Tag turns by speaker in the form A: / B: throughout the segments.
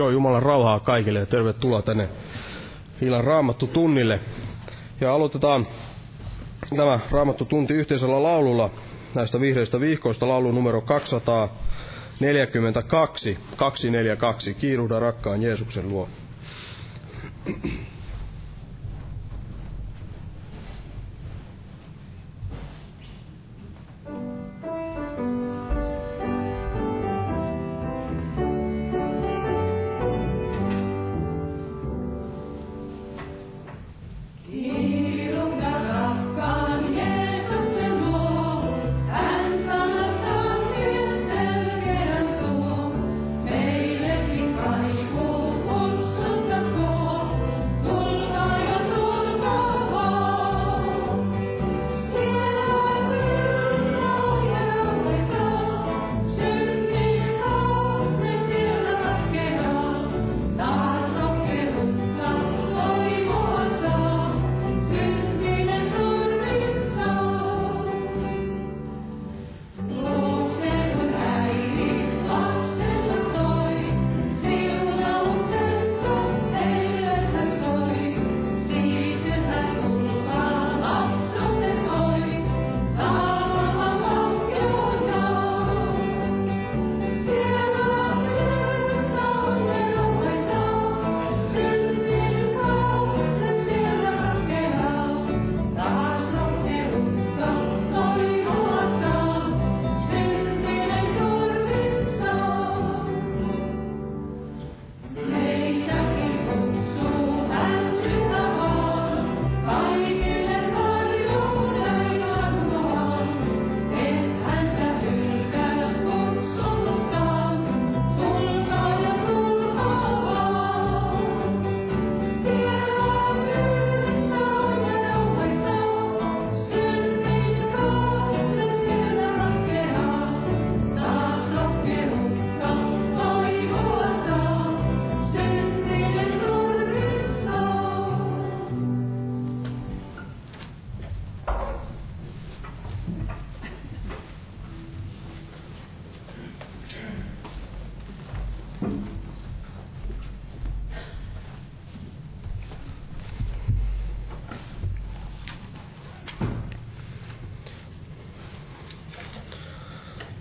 A: Joo, Jumalan rauhaa kaikille ja tervetuloa tänne Illan Raamattu tunnille. Ja aloitetaan tämä Raamattu tunti yhteisellä laululla näistä vihreistä viikoista laulu numero 242, 242, kiiruhda rakkaan Jeesuksen luo.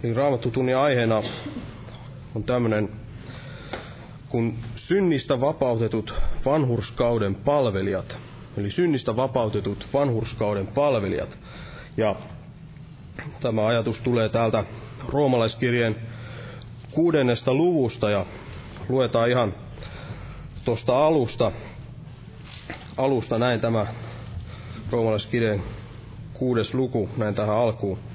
A: Niin raamattutunnin aiheena on tämmöinen, kun synnistä vapautetut vanhurskauden palvelijat. Eli synnistä vapautetut vanhurskauden palvelijat. Ja tämä ajatus tulee täältä roomalaiskirjeen kuudennesta luvusta ja luetaan ihan tuosta alusta, alusta näin tämä roomalaiskirjeen kuudes luku, näin tähän alkuun.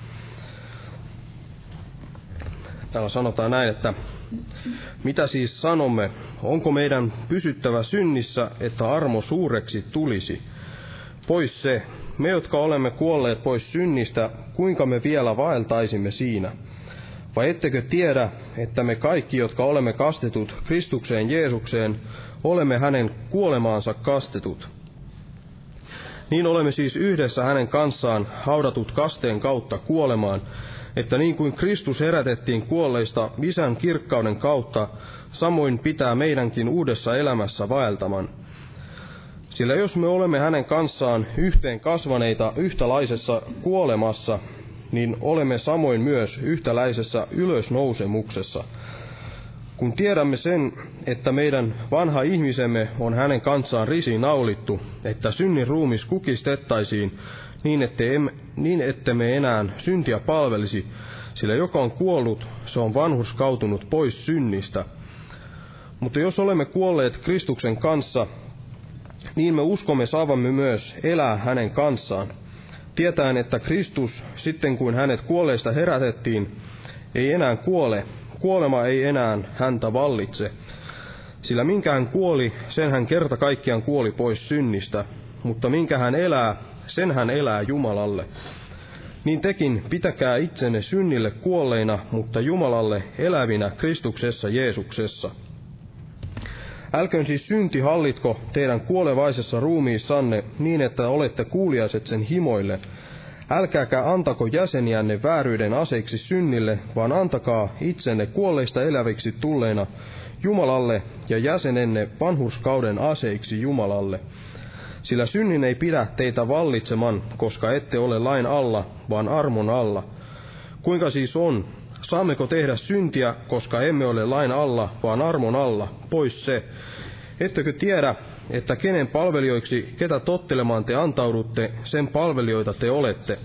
A: Täällä sanotaan näin, että mitä siis sanomme, onko meidän pysyttävä synnissä, että armo suureksi tulisi? Pois se, me jotka olemme kuolleet pois synnistä, kuinka me vielä vaeltaisimme siinä? Vai ettekö tiedä, että me kaikki, jotka olemme kastetut Kristukseen Jeesukseen, olemme hänen kuolemaansa kastetut? Niin olemme siis yhdessä hänen kanssaan haudatut kasteen kautta kuolemaan, että niin kuin Kristus herätettiin kuolleista isän kirkkauden kautta, samoin pitää meidänkin uudessa elämässä vaeltaman. Sillä jos me olemme hänen kanssaan yhteen kasvaneita yhtälaisessa kuolemassa, niin olemme samoin myös yhtäläisessä ylösnousemuksessa. Kun tiedämme sen, että meidän vanha ihmisemme on hänen kanssaan risiin naulittu, että synnin ruumis kukistettaisiin, niin, ette, em, niin ettemme enää syntiä palvelisi, sillä joka on kuollut, se on vanhuskautunut pois synnistä. Mutta jos olemme kuolleet Kristuksen kanssa, niin me uskomme saavamme myös elää hänen kanssaan, tietäen, että Kristus, sitten kuin hänet kuolleista herätettiin, ei enää kuole, kuolema ei enää häntä vallitse, sillä minkä hän kuoli, sen hän kerta kaikkiaan kuoli pois synnistä, mutta minkä hän elää, sen hän elää Jumalalle. Niin tekin pitäkää itsenne synnille kuolleina, mutta Jumalalle elävinä Kristuksessa Jeesuksessa. Älköön siis synti hallitko teidän kuolevaisessa ruumiissanne niin, että olette kuuliaiset sen himoille. Älkääkä antako jäseniänne vääryyden aseiksi synnille, vaan antakaa itsenne kuolleista eläviksi tulleina Jumalalle ja jäsenenne vanhurskauden aseiksi Jumalalle. Sillä synnin ei pidä teitä vallitseman, koska ette ole lain alla, vaan armon alla. Kuinka siis on? Saammeko tehdä syntiä, koska emme ole lain alla, vaan armon alla? Pois se. Ettekö tiedä, että kenen palvelijoiksi, ketä tottelemaan te antaudutte, sen palvelijoita te olette,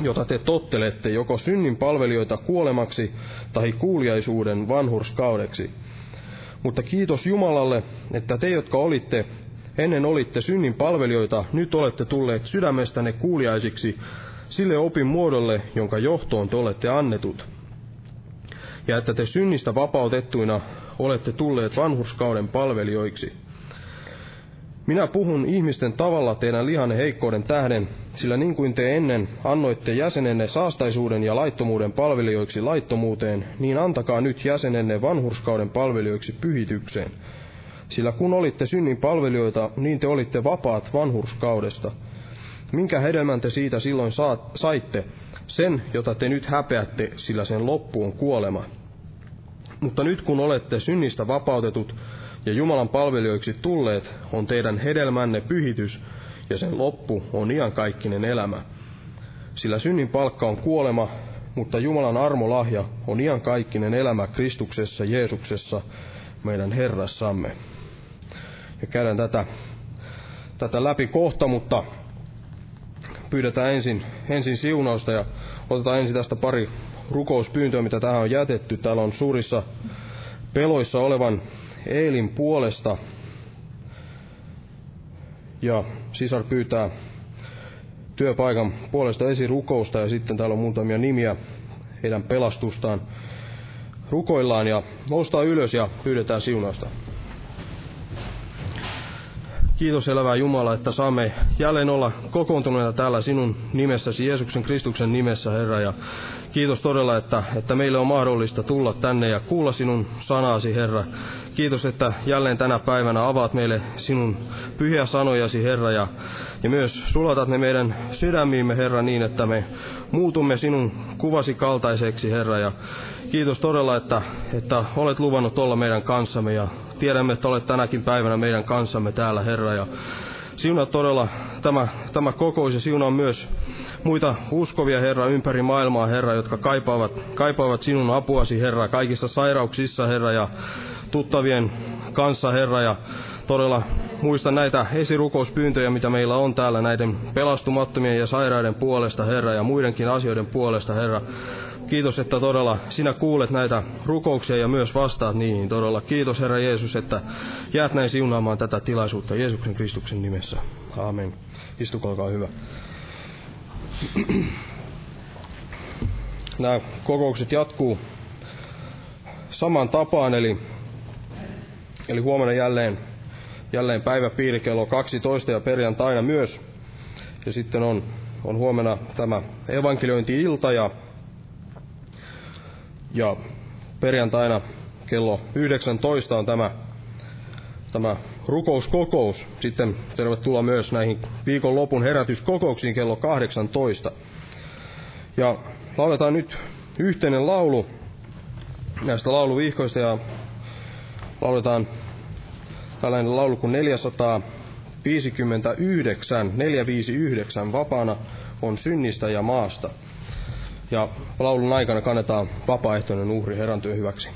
A: jota te tottelette, joko synnin palvelijoita kuolemaksi tai kuuliaisuuden vanhurskaudeksi. Mutta kiitos Jumalalle, että te, jotka olitte ennen olitte synnin palvelijoita, nyt olette tulleet sydämestänne kuuliaisiksi sille opin muodolle, jonka johtoon te olette annetut. Ja että te synnistä vapautettuina olette tulleet vanhurskauden palvelijoiksi. Minä puhun ihmisten tavalla teidän lihanne heikkouden tähden, sillä niin kuin te ennen annoitte jäsenenne saastaisuuden ja laittomuuden palvelijoiksi laittomuuteen, niin antakaa nyt jäsenenne vanhurskauden palvelijoiksi pyhitykseen. Sillä kun olitte synnin palvelijoita, niin te olitte vapaat vanhurskaudesta. Minkä hedelmän te siitä silloin saitte? Sen, jota te nyt häpeätte, sillä sen loppu on kuolema. Mutta nyt kun olette synnistä vapautetut ja Jumalan palvelijoiksi tulleet, on teidän hedelmänne pyhitys, ja sen loppu on iankaikkinen elämä. Sillä synnin palkka on kuolema, mutta Jumalan armolahja on iankaikkinen elämä Kristuksessa Jeesuksessa, meidän Herrassamme. Ja käydään tätä, tätä läpi kohta, mutta pyydetään ensin, ensin siunausta ja otetaan ensin tästä pari rukouspyyntöä, mitä tähän on jätetty. Täällä on suurissa peloissa olevan Eelin puolesta. Ja sisar pyytää työpaikan puolesta esirukousta ja sitten täällä on muutamia nimiä heidän pelastustaan. Rukoillaan ja noustaa ylös ja pyydetään siunausta. Kiitos elävää Jumala, että saamme jälleen olla kokoontuneena täällä sinun nimessäsi, Jeesuksen Kristuksen nimessä, Herra. Ja kiitos todella, että, että meille on mahdollista tulla tänne ja kuulla sinun sanasi, Herra. Kiitos, että jälleen tänä päivänä avaat meille sinun pyhiä sanojasi, Herra, ja, ja myös sulatat ne meidän sydämiimme, Herra, niin, että me muutumme sinun kuvasi kaltaiseksi, Herra. Ja kiitos todella, että, että olet luvannut olla meidän kanssamme ja tiedämme, että olet tänäkin päivänä meidän kanssamme täällä, Herra. Ja siunaa todella tämä, tämä kokous ja siunaa myös muita uskovia, Herra, ympäri maailmaa, Herra, jotka kaipaavat, kaipaavat sinun apuasi, Herra, kaikissa sairauksissa, Herra, ja tuttavien kanssa, Herra, ja todella muista näitä esirukouspyyntöjä, mitä meillä on täällä näiden pelastumattomien ja sairaiden puolesta, Herra, ja muidenkin asioiden puolesta, Herra. Kiitos, että todella sinä kuulet näitä rukouksia ja myös vastaat niihin todella. Kiitos Herra Jeesus, että jäät näin siunaamaan tätä tilaisuutta Jeesuksen Kristuksen nimessä. Aamen. Istukaa, olkaa hyvä. Nämä kokoukset jatkuu saman tapaan, eli, eli huomenna jälleen, jälleen päiväpiiri kello 12 ja perjantaina myös. Ja sitten on, on huomenna tämä evankeliointi-ilta ja ja perjantaina kello 19 on tämä, tämä rukouskokous. Sitten tervetuloa myös näihin viikonlopun herätyskokouksiin kello 18. Ja lauletaan nyt yhteinen laulu näistä lauluvihkoista ja lauletaan tällainen laulu kuin 459, 459 vapaana on synnistä ja maasta. Ja laulun aikana kannetaan vapaaehtoinen uhri Herran työn hyväksi.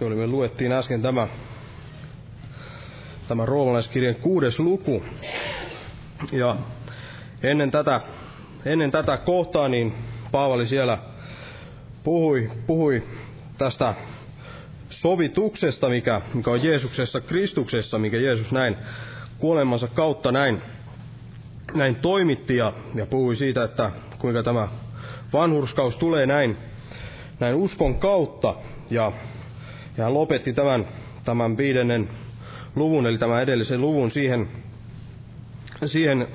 A: Joille me luettiin äsken tämä, tämä roomalaiskirjan kuudes luku. Ja ennen tätä, ennen tätä kohtaa niin Paavali siellä puhui, puhui tästä sovituksesta, mikä, mikä on Jeesuksessa Kristuksessa, mikä Jeesus näin kuolemansa kautta näin, näin toimitti ja, ja puhui siitä, että kuinka tämä vanhurskaus tulee näin, näin uskon kautta. Ja, ja hän lopetti tämän, tämän viidennen luvun, eli tämän edellisen luvun siihen, siihen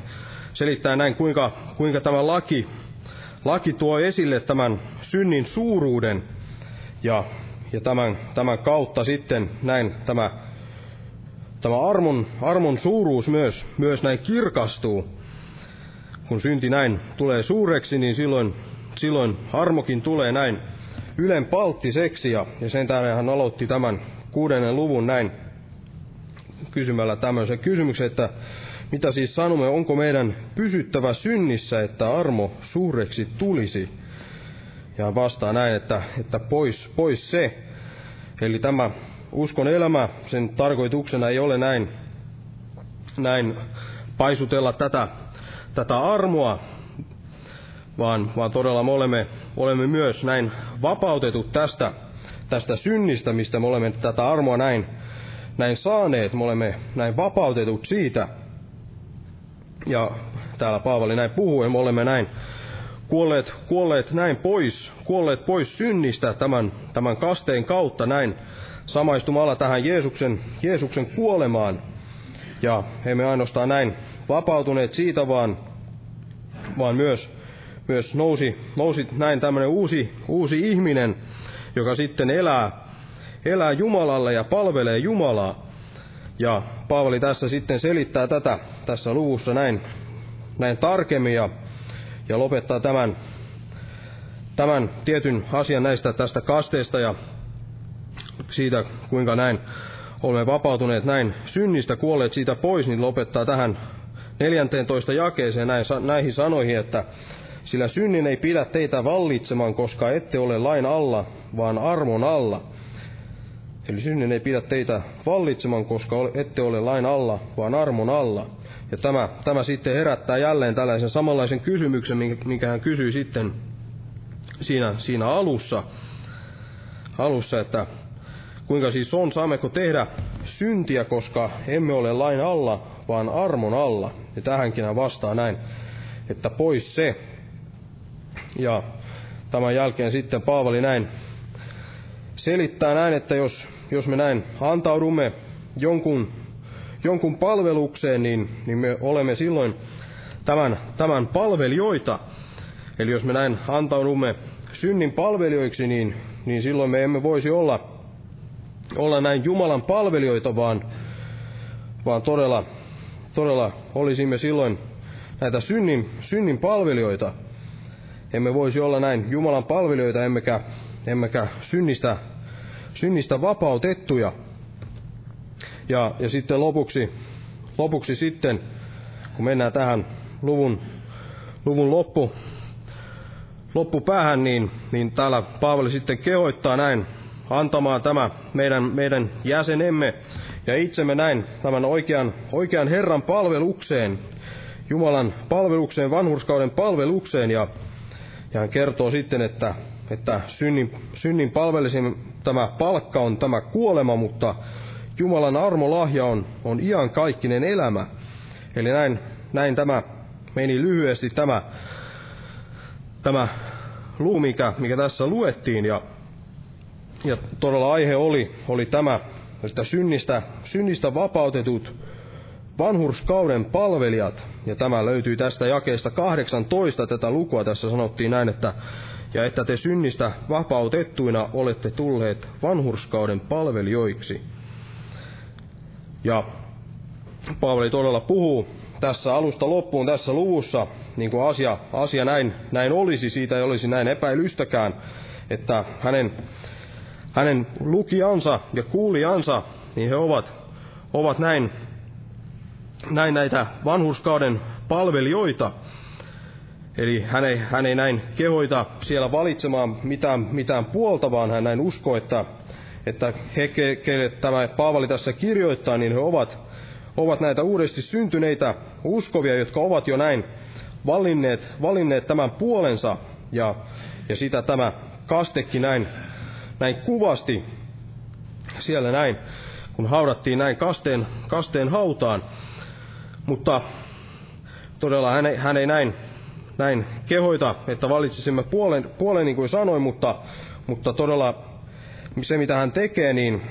A: selittää näin, kuinka, kuinka tämä laki, laki tuo esille tämän synnin suuruuden ja, ja tämän, tämän kautta sitten näin tämä, tämä armon, armon suuruus myös, myös näin kirkastuu. Kun synti näin tulee suureksi, niin silloin, silloin armokin tulee näin ylenpalttiseksi ja, ja sen tähden hän aloitti tämän kuudennen luvun näin kysymällä tämmöisen kysymyksen, että mitä siis sanomme, onko meidän pysyttävä synnissä, että armo suureksi tulisi? Ja vastaa näin, että, että pois, pois se. Eli tämä uskon elämä, sen tarkoituksena ei ole näin, näin paisutella tätä, tätä armoa, vaan, vaan todella me olemme, olemme myös näin vapautetut tästä, tästä synnistä, mistä me olemme tätä armoa näin, näin saaneet, me olemme näin vapautetut siitä. Ja täällä Paavali näin puhuu, ja me olemme näin kuolleet, kuolleet näin pois, kuolleet pois synnistä tämän, tämän kasteen kautta näin samaistumalla tähän Jeesuksen, Jeesuksen kuolemaan. Ja emme ainoastaan näin vapautuneet siitä, vaan, vaan myös, myös nousi, nousi näin tämmöinen uusi, uusi ihminen, joka sitten elää, elää Jumalalle ja palvelee Jumalaa. Ja Paavali tässä sitten selittää tätä tässä luvussa näin, näin tarkemmin ja ja lopettaa tämän, tämän tietyn asian näistä tästä kasteesta ja siitä, kuinka näin olemme vapautuneet näin synnistä, kuolleet siitä pois, niin lopettaa tähän 14 jakeeseen näihin sanoihin, että sillä synnin ei pidä teitä vallitsemaan, koska ette ole lain alla, vaan armon alla. Eli synnin ei pidä teitä vallitsemaan, koska ette ole lain alla, vaan armon alla. Ja tämä, tämä sitten herättää jälleen tällaisen samanlaisen kysymyksen, minkä hän kysyi sitten siinä, siinä alussa, alussa, että kuinka siis on, saammeko tehdä syntiä, koska emme ole lain alla, vaan armon alla. Ja tähänkin hän vastaa näin, että pois se. Ja tämän jälkeen sitten Paavali näin selittää näin, että jos, jos me näin antaudumme jonkun jonkun palvelukseen, niin, niin me olemme silloin tämän, tämän palvelijoita. Eli jos me näin antaudumme synnin palvelijoiksi, niin, niin silloin me emme voisi olla, olla näin Jumalan palvelijoita, vaan, vaan todella, todella olisimme silloin näitä synnin, synnin palvelijoita. Emme voisi olla näin Jumalan palvelijoita, emmekä, emmekä synnistä, synnistä vapautettuja. Ja, ja sitten lopuksi, lopuksi sitten, kun mennään tähän luvun, luvun loppu, loppupäähän, niin, niin täällä Paavali sitten kehoittaa näin antamaan tämä meidän, meidän jäsenemme ja itsemme näin tämän oikean, oikean Herran palvelukseen, Jumalan palvelukseen, vanhurskauden palvelukseen, ja, ja hän kertoo sitten, että, että synnin, synnin palvelisin tämä palkka on tämä kuolema, mutta Jumalan armolahja on, on iankaikkinen elämä. Eli näin, näin tämä meni lyhyesti tämä, tämä luu, mikä, mikä tässä luettiin. Ja, ja todella aihe oli, oli tämä, että synnistä, synnistä vapautetut vanhurskauden palvelijat. Ja tämä löytyy tästä jakeesta 18, tätä lukua tässä sanottiin näin, että ja että te synnistä vapautettuina olette tulleet vanhurskauden palvelijoiksi. Ja Paavali todella puhuu tässä alusta loppuun tässä luvussa, niin kuin asia, asia näin, näin olisi, siitä ei olisi näin epäilystäkään, että hänen, hänen lukijansa ja kuulijansa, niin he ovat, ovat näin, näin näitä vanhuskauden palvelijoita. Eli hän ei, hän ei näin kehoita siellä valitsemaan mitään, mitään puolta, vaan hän näin uskoo, että, että he, keille tämä Paavali tässä kirjoittaa, niin he ovat, ovat näitä uudesti syntyneitä uskovia, jotka ovat jo näin valinneet, valinneet tämän puolensa, ja, ja sitä tämä kastekin näin, näin kuvasti siellä näin, kun haudattiin näin kasteen, kasteen hautaan. Mutta todella hän ei, hän ei näin, näin kehoita, että valitsisimme puolen, puolen niin kuin sanoin, mutta, mutta todella se mitä hän tekee, niin,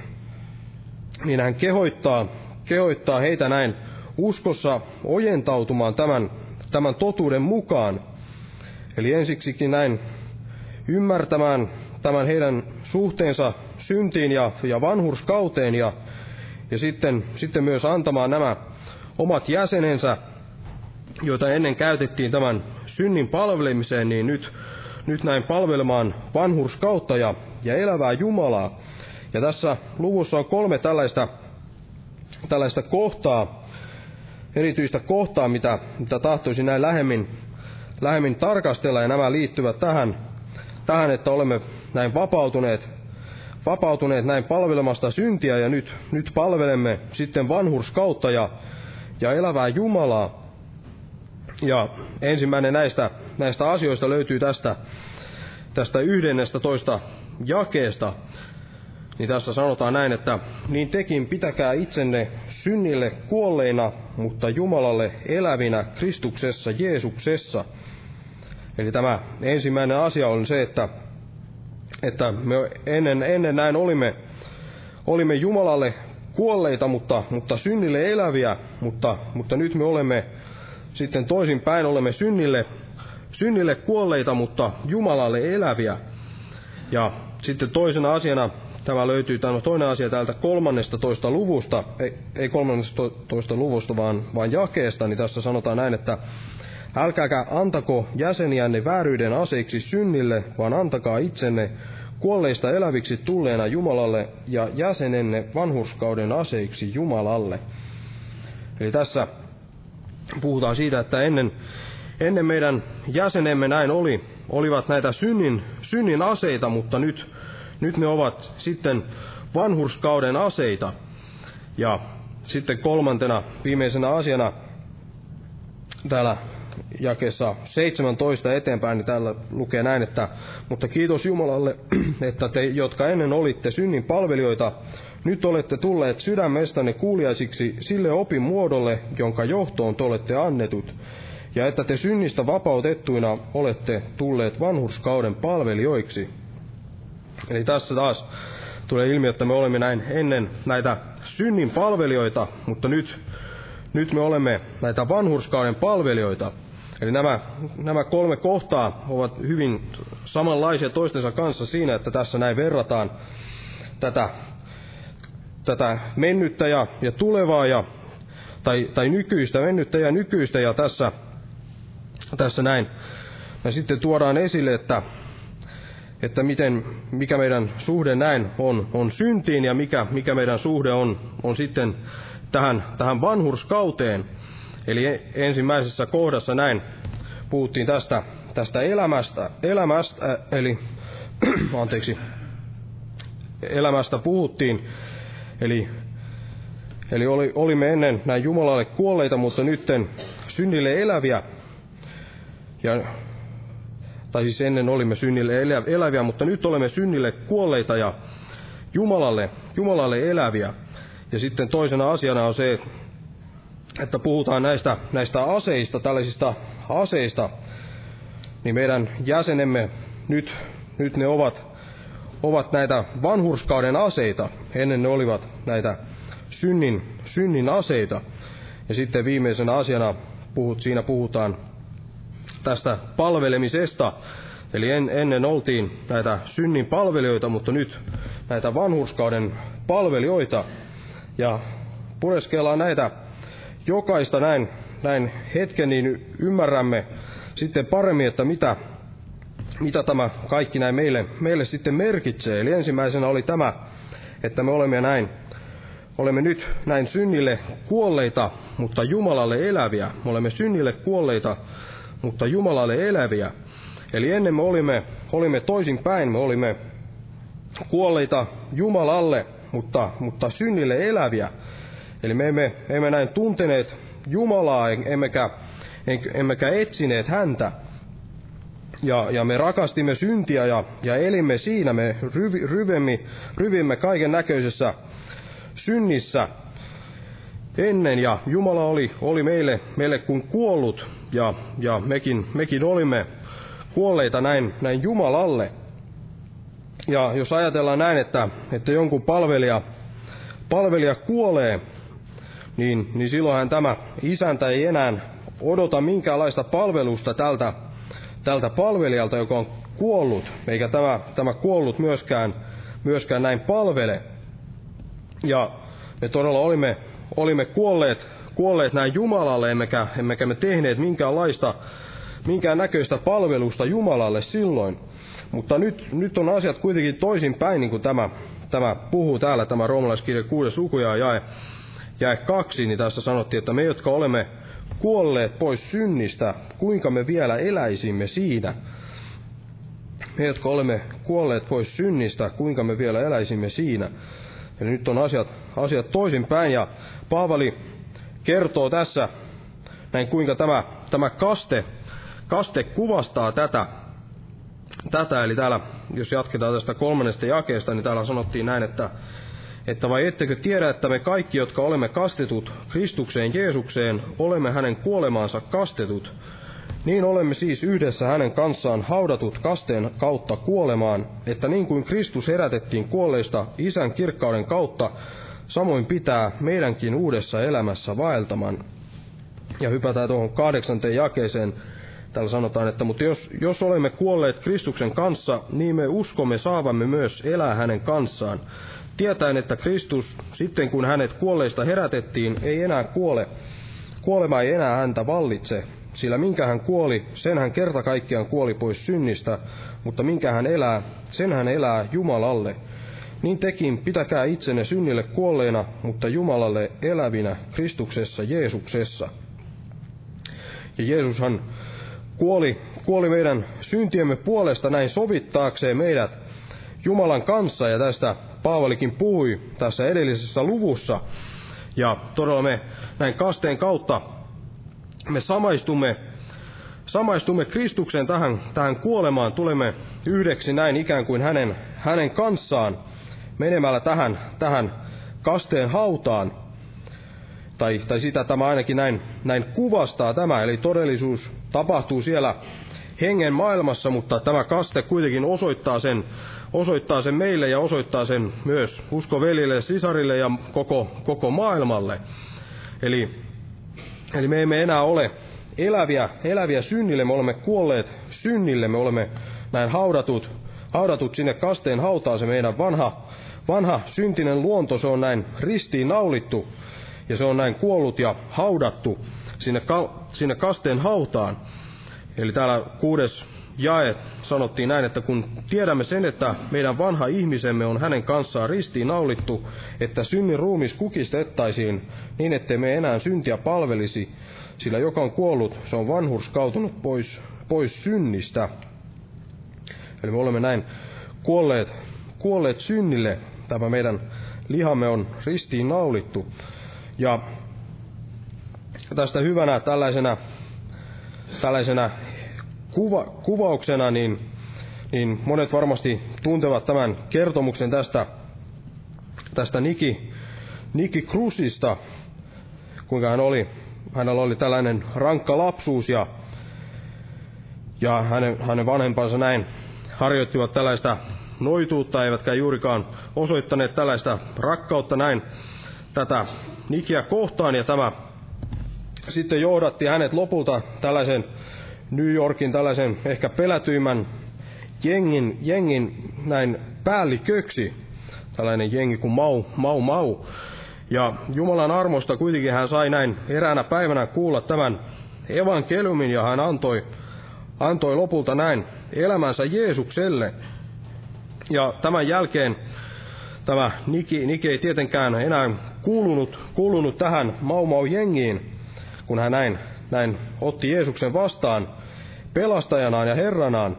A: niin hän kehoittaa, kehoittaa heitä näin uskossa ojentautumaan tämän, tämän totuuden mukaan. Eli ensiksikin näin ymmärtämään tämän heidän suhteensa syntiin ja, ja vanhurskauteen ja, ja sitten, sitten myös antamaan nämä omat jäsenensä, joita ennen käytettiin tämän synnin palvelemiseen, niin nyt, nyt näin palvelemaan vanhurskautta ja, ja elävää Jumalaa. Ja tässä luvussa on kolme tällaista, tällaista kohtaa, erityistä kohtaa, mitä, mitä tahtoisin näin lähemmin, lähemmin tarkastella, ja nämä liittyvät tähän, tähän että olemme näin vapautuneet, vapautuneet näin palvelemasta syntiä, ja nyt, nyt palvelemme sitten vanhurskautta ja, ja elävää Jumalaa. Ja ensimmäinen näistä, näistä asioista löytyy tästä, tästä yhdennestä toista jakeesta. Niin tässä sanotaan näin, että niin tekin pitäkää itsenne synnille kuolleina, mutta Jumalalle elävinä Kristuksessa Jeesuksessa. Eli tämä ensimmäinen asia on se, että, että me ennen, ennen näin olimme, olimme Jumalalle kuolleita, mutta, mutta synnille eläviä, mutta, mutta nyt me olemme sitten toisinpäin, olemme synnille, synnille kuolleita, mutta Jumalalle eläviä. Ja sitten toisena asiana, tämä löytyy, tämä toinen asia täältä kolmannesta toista luvusta, ei, ei kolmannesta toista luvusta, vaan, vaan jakeesta, niin tässä sanotaan näin, että älkääkä antako jäseniänne vääryyden aseiksi synnille, vaan antakaa itsenne kuolleista eläviksi tulleena Jumalalle ja jäsenenne vanhurskauden aseiksi Jumalalle. Eli tässä puhutaan siitä, että ennen, ennen meidän jäsenemme näin oli, olivat näitä synnin, synnin aseita, mutta nyt, nyt ne ovat sitten vanhurskauden aseita. Ja sitten kolmantena viimeisenä asiana täällä jakessa 17 eteenpäin, niin täällä lukee näin, että mutta kiitos Jumalalle, että te, jotka ennen olitte synnin palvelijoita, nyt olette tulleet sydämestänne kuuliaisiksi sille opin muodolle, jonka johtoon te olette annetut, ja että te synnistä vapautettuina olette tulleet vanhurskauden palvelijoiksi. Eli tässä taas tulee ilmi, että me olemme näin ennen näitä synnin palvelijoita, mutta nyt, nyt me olemme näitä vanhurskauden palvelijoita. Eli nämä, nämä kolme kohtaa ovat hyvin samanlaisia toistensa kanssa siinä, että tässä näin verrataan tätä, tätä mennyttä ja, ja tulevaa ja, tai, tai nykyistä, mennyttä ja nykyistä ja tässä tässä näin. Ja sitten tuodaan esille, että, että miten, mikä meidän suhde näin on, on syntiin ja mikä, mikä meidän suhde on, on sitten tähän, tähän vanhurskauteen. Eli ensimmäisessä kohdassa näin puhuttiin tästä, tästä elämästä, elämästä eli anteeksi, elämästä puhuttiin, eli, eli oli, olimme ennen näin Jumalalle kuolleita, mutta nytten synnille eläviä, ja, tai siis ennen olimme synnille eläviä, mutta nyt olemme synnille kuolleita ja Jumalalle, Jumalalle eläviä. Ja sitten toisena asiana on se, että puhutaan näistä, näistä aseista, tällaisista aseista, niin meidän jäsenemme nyt, nyt ne ovat, ovat näitä vanhurskauden aseita. Ennen ne olivat näitä synnin, synnin aseita. Ja sitten viimeisenä asiana puhut, siinä puhutaan tästä palvelemisesta. Eli en, ennen oltiin näitä synnin palvelijoita, mutta nyt näitä vanhurskauden palvelijoita. Ja pureskellaan näitä jokaista näin, näin hetken, niin ymmärrämme sitten paremmin, että mitä, mitä tämä kaikki näin meille, meille sitten merkitsee. Eli ensimmäisenä oli tämä, että me olemme näin, olemme nyt näin synnille kuolleita, mutta Jumalalle eläviä. Me olemme synnille kuolleita, mutta Jumalalle eläviä. Eli ennen me olimme, olimme toisin päin, me olimme, kuolleita Jumalalle, mutta, mutta synnille eläviä. Eli me emme, emme näin tunteneet Jumalaa, emmekä, emmekä etsineet häntä. Ja, ja me rakastimme syntiä ja, ja elimme siinä, me ryvi, ryvimme, ryvimme kaiken näköisessä synnissä ennen, ja Jumala oli, oli meille, meille kuin kuollut, ja, ja mekin, mekin olimme kuolleita näin, näin Jumalalle. Ja jos ajatellaan näin, että, että jonkun palvelija, palvelija kuolee, niin, niin silloinhan tämä isäntä ei enää odota minkäänlaista palvelusta tältä, tältä palvelijalta, joka on kuollut, eikä tämä, tämä kuollut myöskään, myöskään näin palvele. Ja me todella olimme, olimme kuolleet, kuolleet näin Jumalalle, emmekä, emmekä me tehneet minkäänlaista, minkään näköistä palvelusta Jumalalle silloin. Mutta nyt, nyt on asiat kuitenkin toisin päin, niin kuin tämä, tämä puhuu täällä, tämä roomalaiskirja 6. luku ja jae, jae kaksi, niin tässä sanottiin, että me, jotka olemme kuolleet pois synnistä, kuinka me vielä eläisimme siinä. Me, jotka olemme kuolleet pois synnistä, kuinka me vielä eläisimme siinä. Eli nyt on asiat, asiat toisinpäin, ja Paavali kertoo tässä, näin kuinka tämä, tämä kaste, kaste kuvastaa tätä, tätä, eli täällä, jos jatketaan tästä kolmannesta jakeesta, niin täällä sanottiin näin, että, että vai ettekö tiedä, että me kaikki, jotka olemme kastetut Kristukseen Jeesukseen, olemme hänen kuolemaansa kastetut, niin olemme siis yhdessä hänen kanssaan haudatut kasteen kautta kuolemaan, että niin kuin Kristus herätettiin kuolleista isän kirkkauden kautta, samoin pitää meidänkin uudessa elämässä vaeltaman. Ja hypätään tuohon kahdeksanteen jakeeseen. Täällä sanotaan, että mutta jos, jos olemme kuolleet Kristuksen kanssa, niin me uskomme saavamme myös elää hänen kanssaan. Tietäen, että Kristus, sitten kun hänet kuolleista herätettiin, ei enää kuole. Kuolema ei enää häntä vallitse, sillä minkä hän kuoli, sen hän kerta kaikkiaan kuoli pois synnistä, mutta minkä hän elää, sen hän elää Jumalalle. Niin tekin pitäkää itsenne synnille kuolleena, mutta Jumalalle elävinä Kristuksessa Jeesuksessa. Ja Jeesushan kuoli, kuoli meidän syntiemme puolesta näin sovittaakseen meidät Jumalan kanssa, ja tästä Paavalikin puhui tässä edellisessä luvussa. Ja todella me näin kasteen kautta me samaistumme, samaistumme Kristukseen tähän, tähän kuolemaan, tulemme yhdeksi näin ikään kuin hänen, hänen kanssaan menemällä tähän, tähän kasteen hautaan. Tai, tai sitä tämä ainakin näin, näin kuvastaa tämä, eli todellisuus tapahtuu siellä hengen maailmassa, mutta tämä kaste kuitenkin osoittaa sen, osoittaa sen meille ja osoittaa sen myös uskovelille, sisarille ja koko, koko maailmalle. Eli Eli me emme enää ole eläviä, eläviä synnille, me olemme kuolleet synnille, me olemme näin haudatut, haudatut sinne kasteen hautaan, se meidän vanha, vanha syntinen luonto, se on näin ristiin naulittu, ja se on näin kuollut ja haudattu sinne, sinne kasteen hautaan. Eli täällä kuudes jae sanottiin näin, että kun tiedämme sen, että meidän vanha ihmisemme on hänen kanssaan ristiin naulittu, että synnin ruumis kukistettaisiin niin, ettei me enää syntiä palvelisi, sillä joka on kuollut, se on vanhurskautunut pois, pois synnistä. Eli me olemme näin kuolleet, kuolleet synnille, tämä meidän lihamme on ristiin naulittu. Ja tästä hyvänä tällaisena, tällaisena kuva, kuvauksena, niin, niin monet varmasti tuntevat tämän kertomuksen tästä, tästä Niki, Niki Krusista, kuinka hän oli, hänellä oli tällainen rankka lapsuus ja, ja hänen, hänen vanhempansa näin harjoittivat tällaista noituutta, eivätkä juurikaan osoittaneet tällaista rakkautta näin tätä Nikiä kohtaan, ja tämä sitten johdatti hänet lopulta tällaisen New Yorkin tällaisen ehkä pelätyimmän jengin, jengin näin päälliköksi, tällainen jengi kuin Mau, Mau, Mau. Ja Jumalan armosta kuitenkin hän sai näin eräänä päivänä kuulla tämän evankeliumin ja hän antoi, antoi lopulta näin elämänsä Jeesukselle. Ja tämän jälkeen tämä Niki, Niki ei tietenkään enää kuulunut, kuulunut tähän Mau Mau jengiin, kun hän näin, näin otti Jeesuksen vastaan pelastajanaan ja herranaan,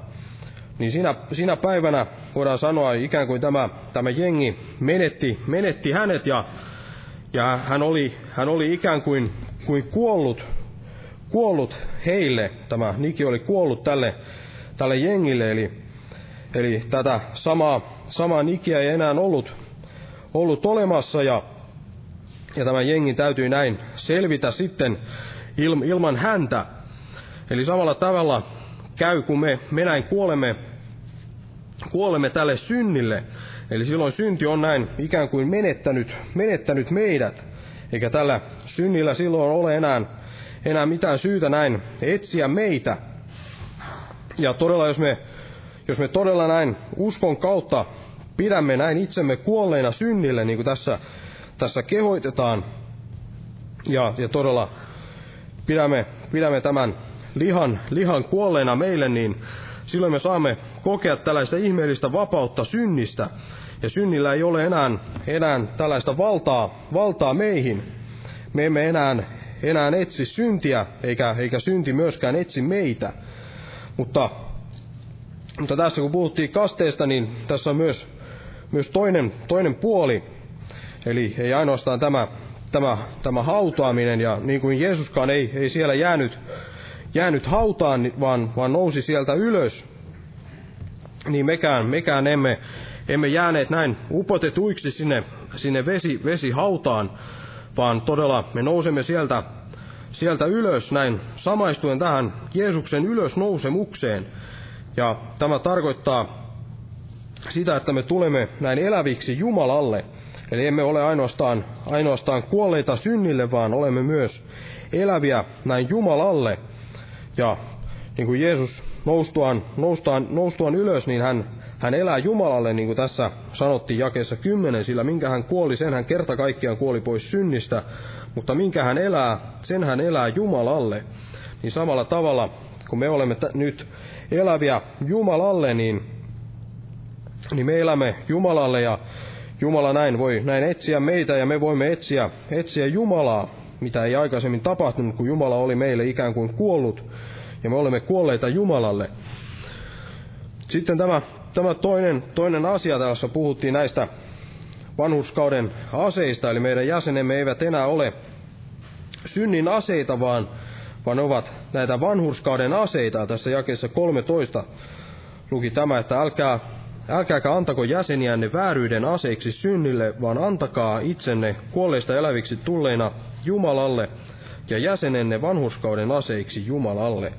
A: niin siinä, siinä päivänä voidaan sanoa ikään kuin tämä, tämä jengi menetti, menetti hänet ja, ja hän, oli, hän oli ikään kuin, kuin kuollut, kuollut heille. Tämä Niki oli kuollut tälle, tälle jengille, eli, eli tätä samaa, samaa Nikiä ei enää ollut, ollut olemassa ja, ja tämä jengi täytyy näin selvitä sitten ilman häntä. Eli samalla tavalla käy, kun me, me näin kuolemme, kuolemme tälle synnille. Eli silloin synti on näin ikään kuin menettänyt, menettänyt meidät. Eikä tällä synnillä silloin ole enää, enää mitään syytä näin etsiä meitä. Ja todella, jos me, jos me todella näin uskon kautta pidämme näin itsemme kuolleina synnille, niin kuin tässä, tässä kehoitetaan, ja, ja todella pidämme, pidämme tämän lihan, lihan kuolleena meille, niin silloin me saamme kokea tällaista ihmeellistä vapautta synnistä. Ja synnillä ei ole enää, enää tällaista valtaa, valtaa meihin. Me emme enää, enää etsi syntiä, eikä, eikä synti myöskään etsi meitä. Mutta, mutta tässä kun puhuttiin kasteesta, niin tässä on myös, myös toinen, toinen puoli. Eli ei ainoastaan tämä, tämä, tämä hautaaminen, ja niin kuin Jeesuskaan ei, ei siellä jäänyt jäänyt hautaan, vaan, vaan nousi sieltä ylös, niin mekään, mekään emme, emme jääneet näin upotetuiksi sinne, sinne vesi, vesihautaan, vaan todella me nousemme sieltä, sieltä ylös näin samaistuen tähän Jeesuksen ylösnousemukseen. Ja tämä tarkoittaa sitä, että me tulemme näin eläviksi Jumalalle. Eli emme ole ainoastaan, ainoastaan kuolleita synnille, vaan olemme myös eläviä näin Jumalalle. Ja niin kuin Jeesus noustuaan, noustuaan, noustuaan ylös, niin hän, hän elää Jumalalle, niin kuin tässä sanottiin jakeessa 10, sillä minkä hän kuoli, sen hän kerta kaikkiaan kuoli pois synnistä, mutta minkä hän elää, sen hän elää Jumalalle. Niin samalla tavalla, kun me olemme t- nyt eläviä Jumalalle, niin, niin me elämme Jumalalle ja Jumala näin voi näin etsiä meitä ja me voimme etsiä, etsiä Jumalaa mitä ei aikaisemmin tapahtunut, kun Jumala oli meille ikään kuin kuollut, ja me olemme kuolleita Jumalalle. Sitten tämä, tämä toinen, toinen asia, tässä puhuttiin näistä vanhuskauden aseista, eli meidän jäsenemme eivät enää ole synnin aseita, vaan, vaan ovat näitä vanhurskauden aseita. Tässä jakeessa 13 luki tämä, että älkää Älkääkä antako jäseniänne vääryyden aseiksi synnille, vaan antakaa itsenne kuolleista eläviksi tulleina Jumalalle ja jäsenenne vanhuskauden aseiksi Jumalalle.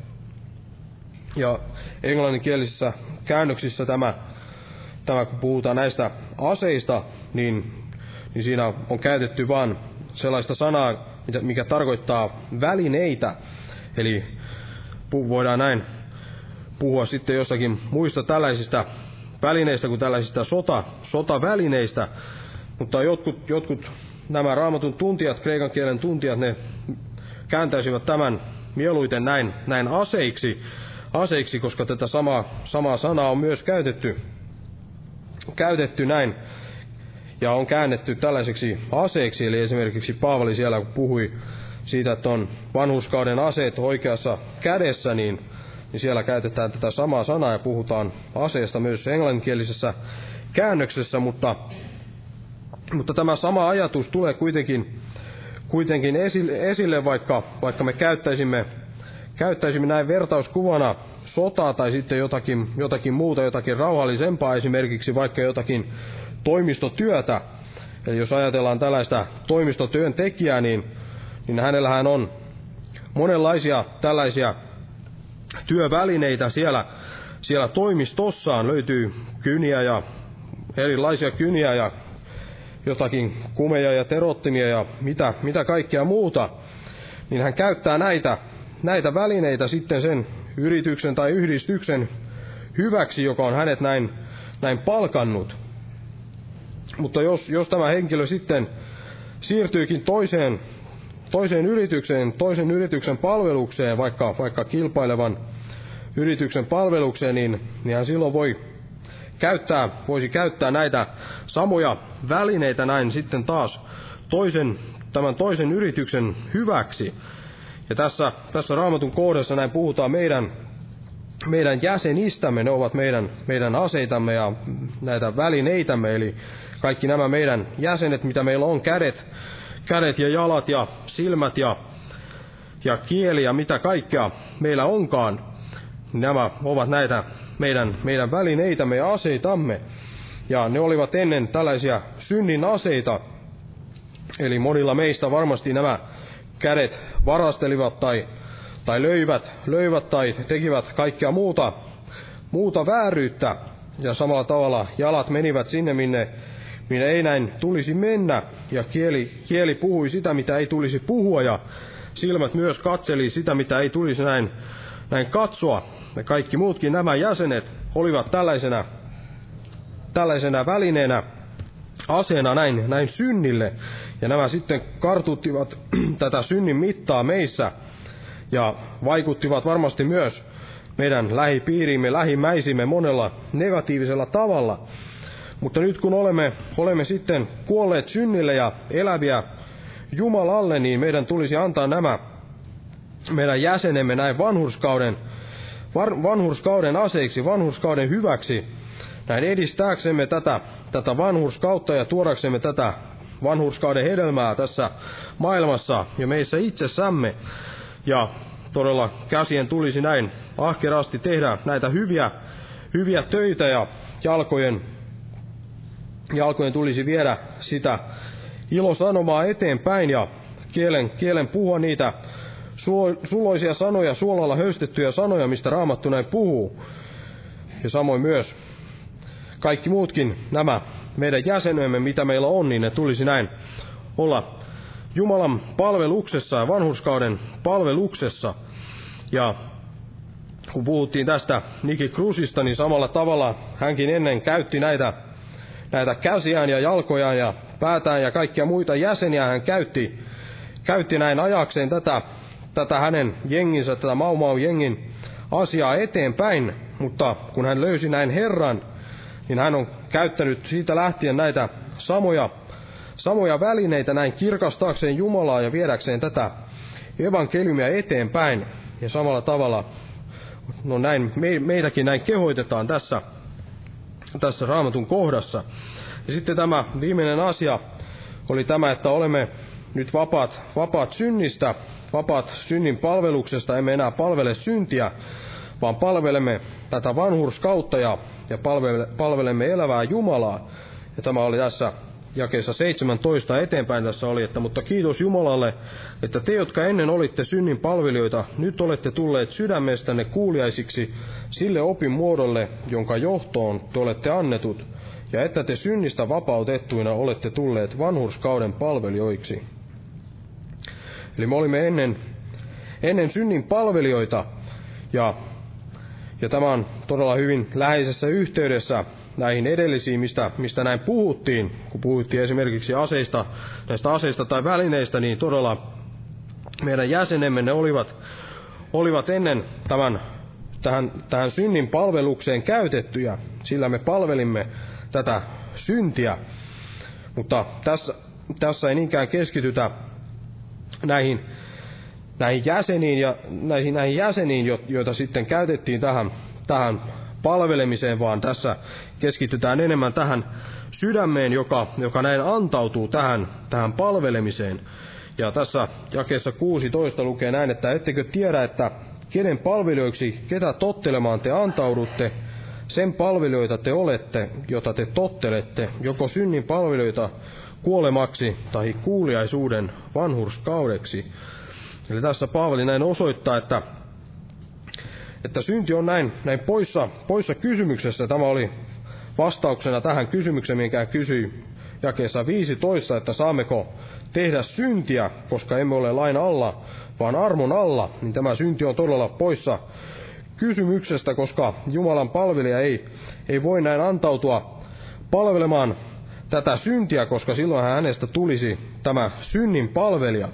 A: Ja englanninkielisissä käännöksissä tämä, tämä kun puhutaan näistä aseista, niin, niin siinä on käytetty vain sellaista sanaa, mikä tarkoittaa välineitä. Eli voidaan näin puhua sitten jostakin muista tällaisista välineistä kuin tällaisista sota, sotavälineistä, mutta jotkut, jotkut nämä raamatun tuntijat, kreikan kielen tuntijat, ne kääntäisivät tämän mieluiten näin, näin aseiksi, aseiksi, koska tätä samaa, samaa sanaa on myös käytetty, käytetty näin, ja on käännetty tällaiseksi aseeksi, eli esimerkiksi Paavali siellä kun puhui siitä, että on vanhuskauden aseet oikeassa kädessä, niin niin siellä käytetään tätä samaa sanaa ja puhutaan aseesta myös englanninkielisessä käännöksessä, mutta, mutta tämä sama ajatus tulee kuitenkin, kuitenkin esille, esille vaikka, vaikka me käyttäisimme, käyttäisimme näin vertauskuvana sotaa tai sitten jotakin, jotakin muuta, jotakin rauhallisempaa, esimerkiksi vaikka jotakin toimistotyötä. Eli jos ajatellaan tällaista toimistotyöntekijää, niin, niin hänellähän on monenlaisia tällaisia työvälineitä siellä, siellä toimistossaan. Löytyy kyniä ja erilaisia kyniä ja jotakin kumeja ja terottimia ja mitä, mitä kaikkea muuta. Niin hän käyttää näitä, näitä välineitä sitten sen yrityksen tai yhdistyksen hyväksi, joka on hänet näin, näin palkannut. Mutta jos, jos tämä henkilö sitten siirtyykin toiseen toiseen yritykseen, toisen yrityksen palvelukseen, vaikka, vaikka kilpailevan yrityksen palvelukseen, niin, niin hän silloin voi käyttää, voisi käyttää näitä samoja välineitä näin sitten taas toisen, tämän toisen yrityksen hyväksi. Ja tässä, tässä raamatun kohdassa näin puhutaan meidän, meidän jäsenistämme, ne ovat meidän, meidän aseitamme ja näitä välineitämme, eli kaikki nämä meidän jäsenet, mitä meillä on, kädet, kädet ja jalat ja silmät ja, ja kieli ja mitä kaikkea meillä onkaan, nämä ovat näitä meidän, meidän välineitämme ja aseitamme. Ja ne olivat ennen tällaisia synnin aseita, eli monilla meistä varmasti nämä kädet varastelivat tai, tai löivät, löivät tai tekivät kaikkea muuta, muuta vääryyttä. Ja samalla tavalla jalat menivät sinne, minne, minne ei näin tulisi mennä. Ja kieli, kieli puhui sitä, mitä ei tulisi puhua. Ja silmät myös katseli sitä, mitä ei tulisi näin, näin katsoa. Ja kaikki muutkin nämä jäsenet olivat tällaisena, tällaisena välineenä, aseena näin, näin synnille. Ja nämä sitten kartuttivat tätä synnin mittaa meissä ja vaikuttivat varmasti myös meidän lähipiiriimme, lähimäisimme monella negatiivisella tavalla. Mutta nyt kun olemme, olemme sitten kuolleet synnille ja eläviä Jumalalle, niin meidän tulisi antaa nämä meidän jäsenemme näin vanhurskauden, vanhurskauden aseiksi, vanhurskauden hyväksi, näin edistääksemme tätä, tätä vanhurskautta ja tuodaksemme tätä vanhurskauden hedelmää tässä maailmassa ja meissä itsessämme. Ja todella käsien tulisi näin ahkerasti tehdä näitä hyviä, hyviä töitä ja jalkojen, jalkojen tulisi viedä sitä ilosanomaa eteenpäin ja kielen, kielen puhua niitä suloisia sanoja, suolalla höystettyjä sanoja, mistä Raamattu näin puhuu. Ja samoin myös kaikki muutkin nämä meidän jäsenemme, mitä meillä on, niin ne tulisi näin olla Jumalan palveluksessa ja vanhurskauden palveluksessa. Ja kun puhuttiin tästä Niki Krusista, niin samalla tavalla hänkin ennen käytti näitä, näitä käsiään ja jalkojaan ja päätään ja kaikkia muita jäseniä hän käytti, käytti näin ajakseen tätä, tätä hänen jenginsä, tätä Mau jengin asiaa eteenpäin, mutta kun hän löysi näin Herran, niin hän on käyttänyt siitä lähtien näitä samoja, samoja välineitä näin kirkastaakseen Jumalaa ja viedäkseen tätä evankeliumia eteenpäin. Ja samalla tavalla, no näin, me, meitäkin näin kehoitetaan tässä, tässä raamatun kohdassa. Ja sitten tämä viimeinen asia oli tämä, että olemme nyt vapaat, vapaat synnistä, vapaat synnin palveluksesta, emme enää palvele syntiä, vaan palvelemme tätä vanhurskautta ja, ja palvelemme elävää Jumalaa. Ja tämä oli tässä jakeessa 17 eteenpäin tässä oli, että mutta kiitos Jumalalle, että te, jotka ennen olitte synnin palvelijoita, nyt olette tulleet sydämestänne kuuliaisiksi sille opin muodolle, jonka johtoon te olette annetut, ja että te synnistä vapautettuina olette tulleet vanhurskauden palvelijoiksi. Eli me olimme ennen, ennen synnin palvelijoita, ja ja tämä on todella hyvin läheisessä yhteydessä näihin edellisiin, mistä, mistä näin puhuttiin. Kun puhuttiin esimerkiksi aseista, näistä aseista tai välineistä, niin todella meidän jäsenemme ne olivat, olivat ennen tämän, tähän, tähän synnin palvelukseen käytettyjä. Sillä me palvelimme tätä syntiä. Mutta tässä, tässä ei niinkään keskitytä näihin näihin jäseniin, ja näihin, näihin jäseniin, joita sitten käytettiin tähän, tähän palvelemiseen, vaan tässä keskitytään enemmän tähän sydämeen, joka, joka näin antautuu tähän, tähän palvelemiseen. Ja tässä jakeessa 16 lukee näin, että ettekö tiedä, että kenen palvelijoiksi, ketä tottelemaan te antaudutte, sen palvelijoita te olette, jota te tottelette, joko synnin palvelijoita kuolemaksi tai kuuliaisuuden vanhurskaudeksi. Eli tässä Paavali näin osoittaa, että, että synti on näin, näin poissa, poissa kysymyksessä. Tämä oli vastauksena tähän kysymykseen, minkä kysyi jakeessa 15, että saammeko tehdä syntiä, koska emme ole lain alla, vaan armon alla, niin tämä synti on todella poissa kysymyksestä, koska Jumalan palvelija ei, ei voi näin antautua palvelemaan tätä syntiä, koska silloin hänestä tulisi tämä synnin palvelija.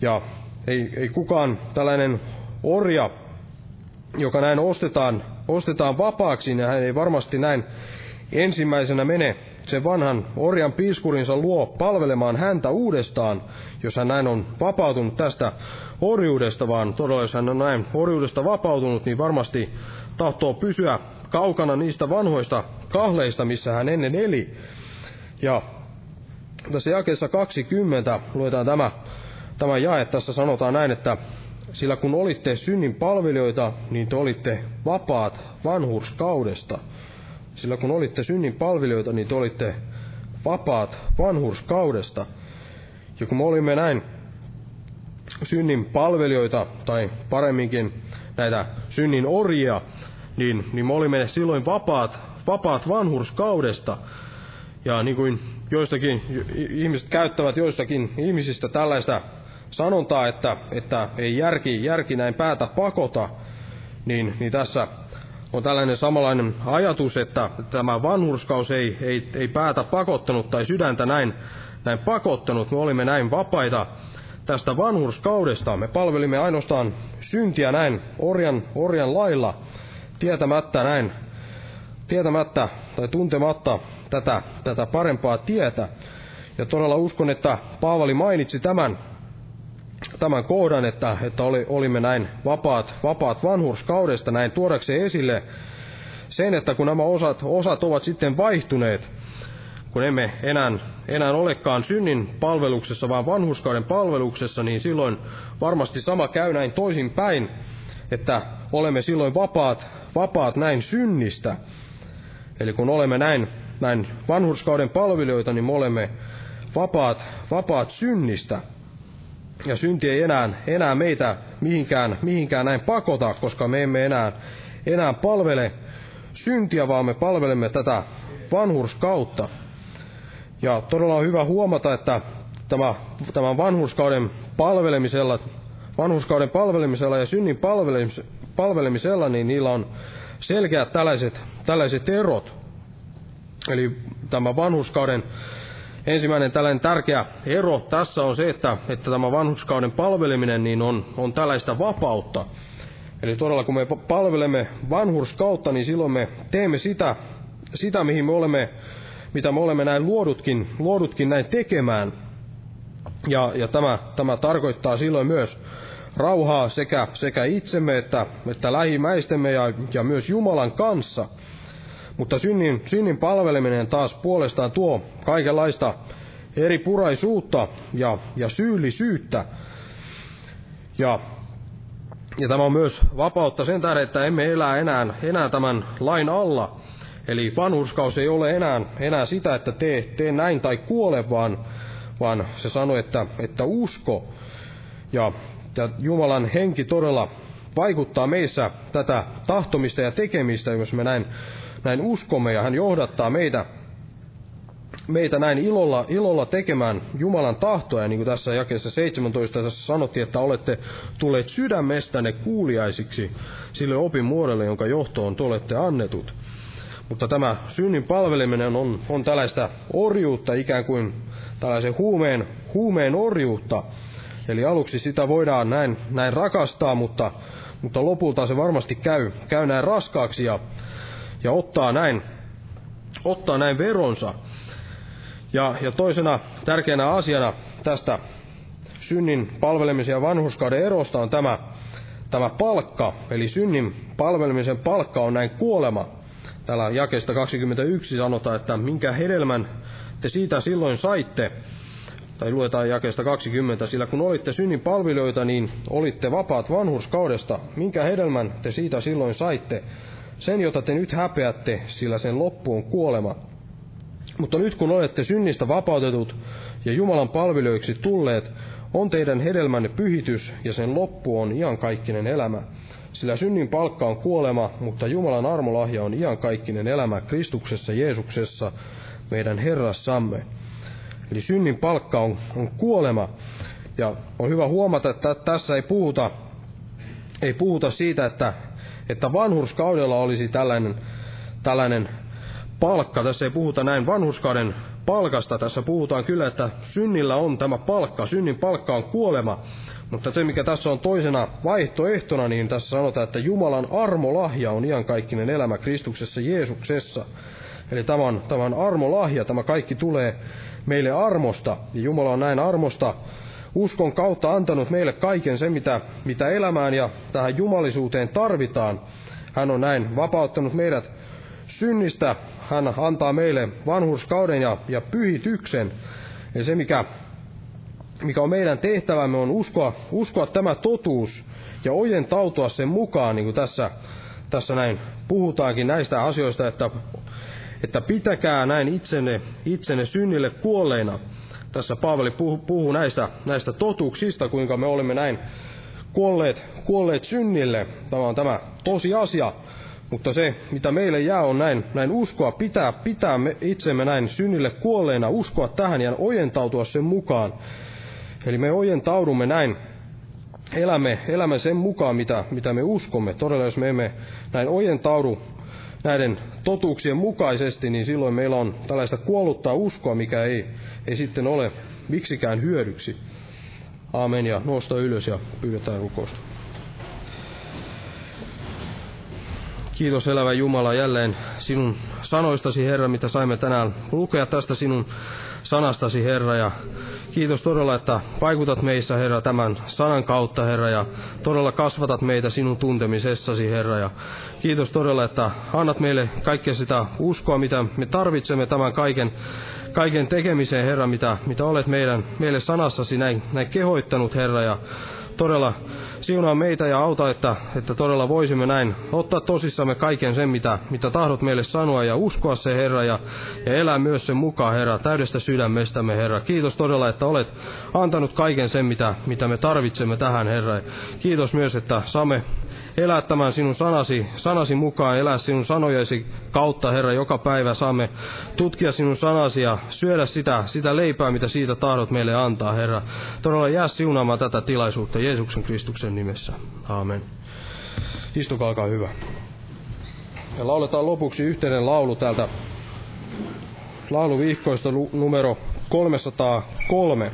A: Ja ei, ei kukaan tällainen orja, joka näin ostetaan, ostetaan vapaaksi, niin hän ei varmasti näin ensimmäisenä mene sen vanhan orjan piiskurinsa luo palvelemaan häntä uudestaan, jos hän näin on vapautunut tästä orjuudesta, vaan todella jos hän on näin orjuudesta vapautunut, niin varmasti tahtoo pysyä kaukana niistä vanhoista kahleista, missä hän ennen eli. Ja tässä jakeessa 20 luetaan tämä, tämä jae, tässä sanotaan näin, että sillä kun olitte synnin palvelijoita, niin te olitte vapaat vanhurskaudesta. Sillä kun olitte synnin palvelijoita, niin te olitte vapaat vanhurskaudesta. Ja kun me olimme näin synnin palvelijoita, tai paremminkin näitä synnin orjia, niin, niin me olimme silloin vapaat, vapaat vanhurskaudesta. Ja niin kuin joistakin ihmiset käyttävät joistakin ihmisistä tällaista sanontaa, että, että ei järki, järki näin päätä pakota, niin, niin tässä on tällainen samanlainen ajatus, että tämä vanhurskaus ei, ei, ei päätä pakottanut tai sydäntä näin, näin pakottanut. Me olimme näin vapaita tästä vanhurskaudesta. Me palvelimme ainoastaan syntiä näin orjan, orjan lailla, tietämättä näin, tietämättä tai tuntematta tätä, tätä parempaa tietä. Ja todella uskon, että Paavali mainitsi tämän, tämän kohdan, että, että oli, olimme näin vapaat, vapaat vanhurskaudesta, näin tuodakseen esille sen, että kun nämä osat, osat ovat sitten vaihtuneet, kun emme enää, enää olekaan synnin palveluksessa, vaan vanhuskauden palveluksessa, niin silloin varmasti sama käy näin toisin päin, että olemme silloin vapaat, vapaat näin synnistä. Eli kun olemme näin, näin vanhurskauden palvelijoita, niin me olemme vapaat, vapaat synnistä. Ja synti ei enää, enää meitä mihinkään, mihinkään näin pakota, koska me emme enää, enää palvele syntiä, vaan me palvelemme tätä vanhurskautta. Ja todella on hyvä huomata, että tämä, tämän vanhuskauden palvelemisella, vanhuskauden palvelemisella ja synnin palvelemisella, niin niillä on selkeät tällaiset, tällaiset erot. Eli tämä vanhuskauden ensimmäinen tällainen tärkeä ero tässä on se, että, että tämä vanhuskauden palveleminen niin on, on tällaista vapautta. Eli todella kun me palvelemme vanhurskautta, niin silloin me teemme sitä, sitä mihin me olemme mitä me olemme näin luodutkin, luodutkin näin tekemään. Ja, ja tämä, tämä tarkoittaa silloin myös rauhaa sekä, sekä itsemme että, että lähimäistemme ja, ja myös Jumalan kanssa. Mutta synnin, synnin palveleminen taas puolestaan tuo kaikenlaista eri puraisuutta ja, ja syyllisyyttä. Ja, ja tämä on myös vapautta sen tähden, että emme elä enää, enää tämän lain alla, Eli vanhuskaus ei ole enää, enää sitä, että tee, tee näin tai kuole, vaan, vaan se sanoi, että, että usko. Ja, ja Jumalan henki todella vaikuttaa meissä tätä tahtomista ja tekemistä, jos me näin, näin uskomme, ja hän johdattaa meitä, meitä näin ilolla, ilolla tekemään Jumalan tahtoa, ja niin kuin tässä jakeessa 17 tässä sanottiin, että olette tulleet sydämestänne kuuliaisiksi sille opin muodolle, jonka johtoon te olette annetut. Mutta tämä synnin palveleminen on, on tällaista orjuutta, ikään kuin tällaisen huumeen, huumeen orjuutta. Eli aluksi sitä voidaan näin, näin rakastaa, mutta, mutta lopulta se varmasti käy, käy näin raskaaksi ja, ja ottaa, näin, ottaa näin veronsa. Ja, ja toisena tärkeänä asiana tästä synnin palvelemisen ja vanhuskauden erosta on tämä, tämä palkka. Eli synnin palvelemisen palkka on näin kuolema. Täällä jakesta 21 sanotaan, että minkä hedelmän te siitä silloin saitte, tai luetaan jakesta 20, sillä kun olitte synnin palvelijoita, niin olitte vapaat vanhurskaudesta. Minkä hedelmän te siitä silloin saitte? Sen, jota te nyt häpeätte, sillä sen loppu on kuolema. Mutta nyt kun olette synnistä vapautetut ja Jumalan palvelijoiksi tulleet, on teidän hedelmänne pyhitys ja sen loppu on iankaikkinen elämä. Sillä synnin palkka on kuolema, mutta Jumalan armolahja on iankaikkinen elämä Kristuksessa Jeesuksessa, meidän Herrassamme. Eli synnin palkka on, on kuolema. Ja on hyvä huomata, että tässä ei puhuta, ei puhuta siitä, että, että vanhurskaudella olisi tällainen, tällainen palkka. Tässä ei puhuta näin vanhurskauden palkasta. Tässä puhutaan kyllä, että synnillä on tämä palkka. Synnin palkka on kuolema. Mutta se, mikä tässä on toisena vaihtoehtona, niin tässä sanotaan, että Jumalan armolahja on iankaikkinen elämä Kristuksessa Jeesuksessa. Eli tämä on, tämä on armolahja, tämä kaikki tulee meille armosta. Ja Jumala on näin armosta uskon kautta antanut meille kaiken sen, mitä, mitä elämään ja tähän jumalisuuteen tarvitaan. Hän on näin vapauttanut meidät synnistä. Hän antaa meille vanhurskauden ja, ja pyhityksen. Ja se, mikä, mikä on meidän tehtävämme, on uskoa, uskoa tämä totuus ja ojentautua sen mukaan, niin kuin tässä, tässä näin puhutaankin näistä asioista, että, että pitäkää näin itsenne, itsenne synnille kuolleina. Tässä Paavali puhuu, näistä, näistä totuuksista, kuinka me olemme näin kuolleet, kuolleet synnille. Tämä on tämä tosiasia. Mutta se, mitä meille jää, on näin, näin uskoa, pitää, pitää me itsemme näin synnille kuolleena, uskoa tähän ja ojentautua sen mukaan. Eli me ojentaudumme näin, elämme, elämme sen mukaan, mitä, mitä me uskomme. Todella, jos me emme näin ojentaudu näiden totuuksien mukaisesti, niin silloin meillä on tällaista kuolluttaa uskoa, mikä ei, ei sitten ole miksikään hyödyksi. Aamen ja nosta ylös ja pyydetään rukousta. Kiitos elävä Jumala jälleen sinun sanoistasi, Herra, mitä saimme tänään lukea tästä sinun sanastasi, Herra. Ja kiitos todella, että vaikutat meissä, Herra, tämän sanan kautta, Herra, ja todella kasvatat meitä sinun tuntemisessasi, Herra. Ja kiitos todella, että annat meille kaikkea sitä uskoa, mitä me tarvitsemme tämän kaiken, kaiken tekemiseen, Herra, mitä, mitä olet meidän, meille sanassasi näin, näin kehoittanut, Herra. Ja todella siunaa meitä ja auta, että, että todella voisimme näin ottaa tosissamme kaiken sen, mitä, mitä tahdot meille sanoa ja uskoa se, Herra, ja, ja elää myös sen mukaan, Herra, täydestä sydämestämme, Herra. Kiitos todella, että olet antanut kaiken sen, mitä, mitä me tarvitsemme tähän, Herra. Kiitos myös, että saamme elää tämän sinun sanasi, sanasi mukaan, elää sinun sanojesi kautta, Herra, joka päivä saamme tutkia sinun sanasi ja syödä sitä, sitä leipää, mitä siitä tahdot meille antaa, Herra. Todella jää siunaamaan tätä tilaisuutta Jeesuksen Kristuksen nimessä. Aamen. Istukaa, alkaa hyvä. Ja lauletaan lopuksi yhteinen laulu täältä lauluvihkoista numero 303,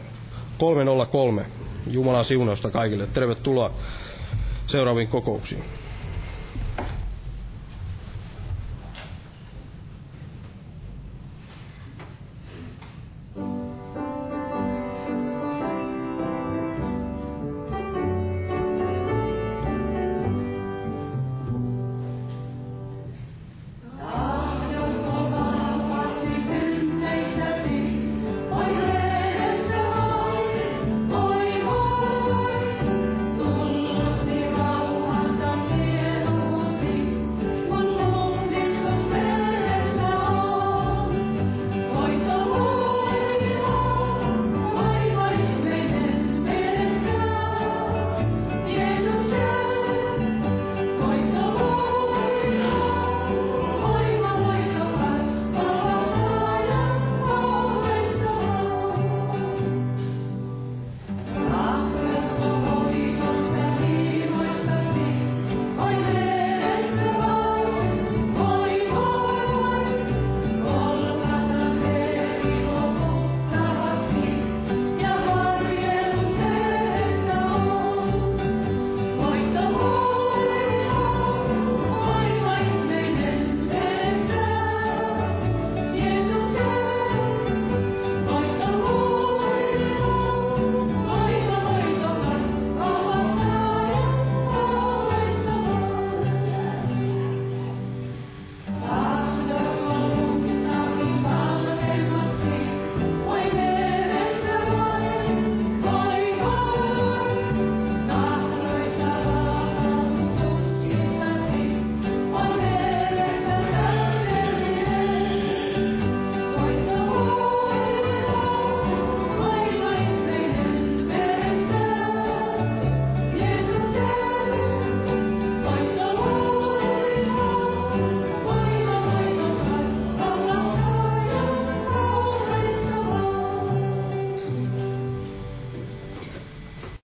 A: 303. Jumalan siunausta kaikille. Tervetuloa seuraaviin kokouksiin.